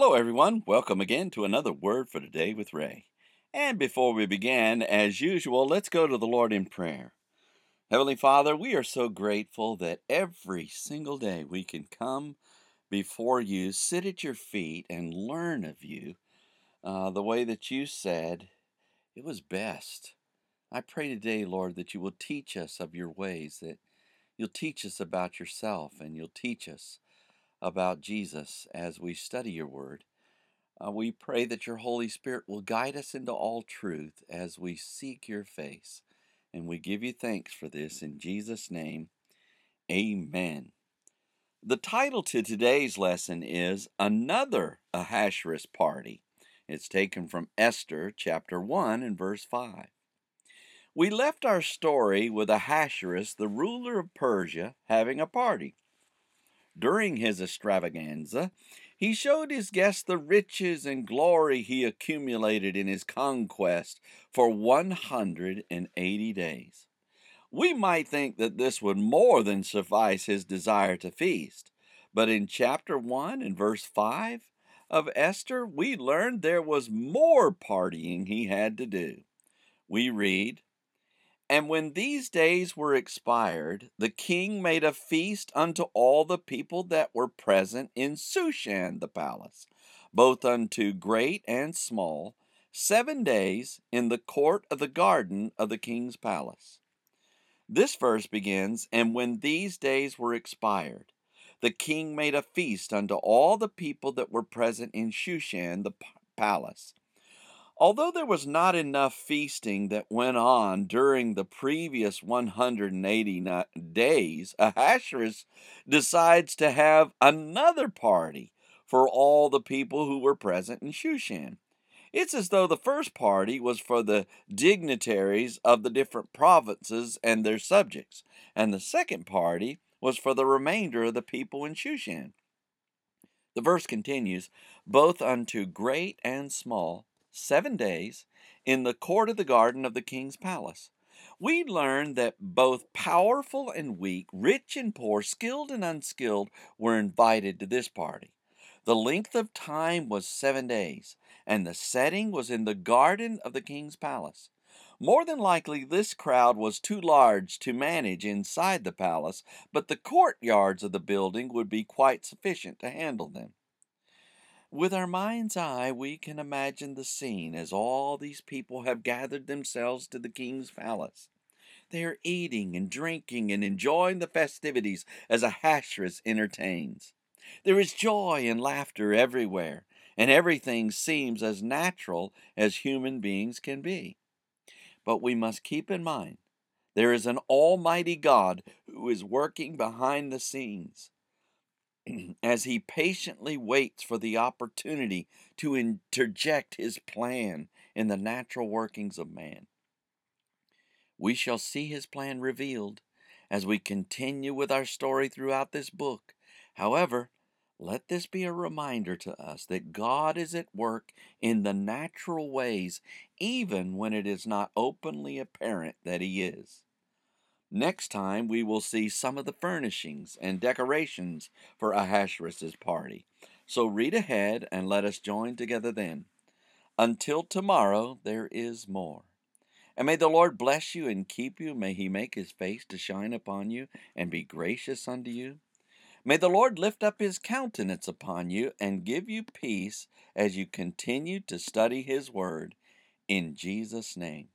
Hello, everyone. Welcome again to another Word for Today with Ray. And before we begin, as usual, let's go to the Lord in prayer. Heavenly Father, we are so grateful that every single day we can come before you, sit at your feet, and learn of you uh, the way that you said it was best. I pray today, Lord, that you will teach us of your ways, that you'll teach us about yourself, and you'll teach us about Jesus as we study your word. Uh, we pray that your Holy Spirit will guide us into all truth as we seek your face. And we give you thanks for this in Jesus' name. Amen. The title to today's lesson is Another Ahasuerus Party. It's taken from Esther chapter 1 and verse 5. We left our story with Ahasuerus, the ruler of Persia, having a party. During his extravaganza, he showed his guests the riches and glory he accumulated in his conquest for 180 days. We might think that this would more than suffice his desire to feast, but in chapter 1 and verse 5 of Esther, we learned there was more partying he had to do. We read, and when these days were expired, the king made a feast unto all the people that were present in Shushan the palace, both unto great and small, seven days in the court of the garden of the king's palace. This verse begins, And when these days were expired, the king made a feast unto all the people that were present in Shushan the palace, Although there was not enough feasting that went on during the previous 180 days, Ahasuerus decides to have another party for all the people who were present in Shushan. It's as though the first party was for the dignitaries of the different provinces and their subjects, and the second party was for the remainder of the people in Shushan. The verse continues, both unto great and small, seven days in the court of the garden of the king's palace. We learn that both powerful and weak, rich and poor, skilled and unskilled were invited to this party. The length of time was seven days, and the setting was in the garden of the king's palace. More than likely, this crowd was too large to manage inside the palace, but the courtyards of the building would be quite sufficient to handle them. With our mind's eye, we can imagine the scene as all these people have gathered themselves to the king's palace. They are eating and drinking and enjoying the festivities as Ahasuerus entertains. There is joy and laughter everywhere, and everything seems as natural as human beings can be. But we must keep in mind there is an Almighty God who is working behind the scenes. as he patiently waits for the opportunity to interject his plan in the natural workings of man. We shall see his plan revealed as we continue with our story throughout this book. However, let this be a reminder to us that God is at work in the natural ways, even when it is not openly apparent that He is. Next time, we will see some of the furnishings and decorations for Ahasuerus' party. So read ahead and let us join together then. Until tomorrow, there is more. And may the Lord bless you and keep you. May he make his face to shine upon you and be gracious unto you. May the Lord lift up his countenance upon you and give you peace as you continue to study his word. In Jesus' name.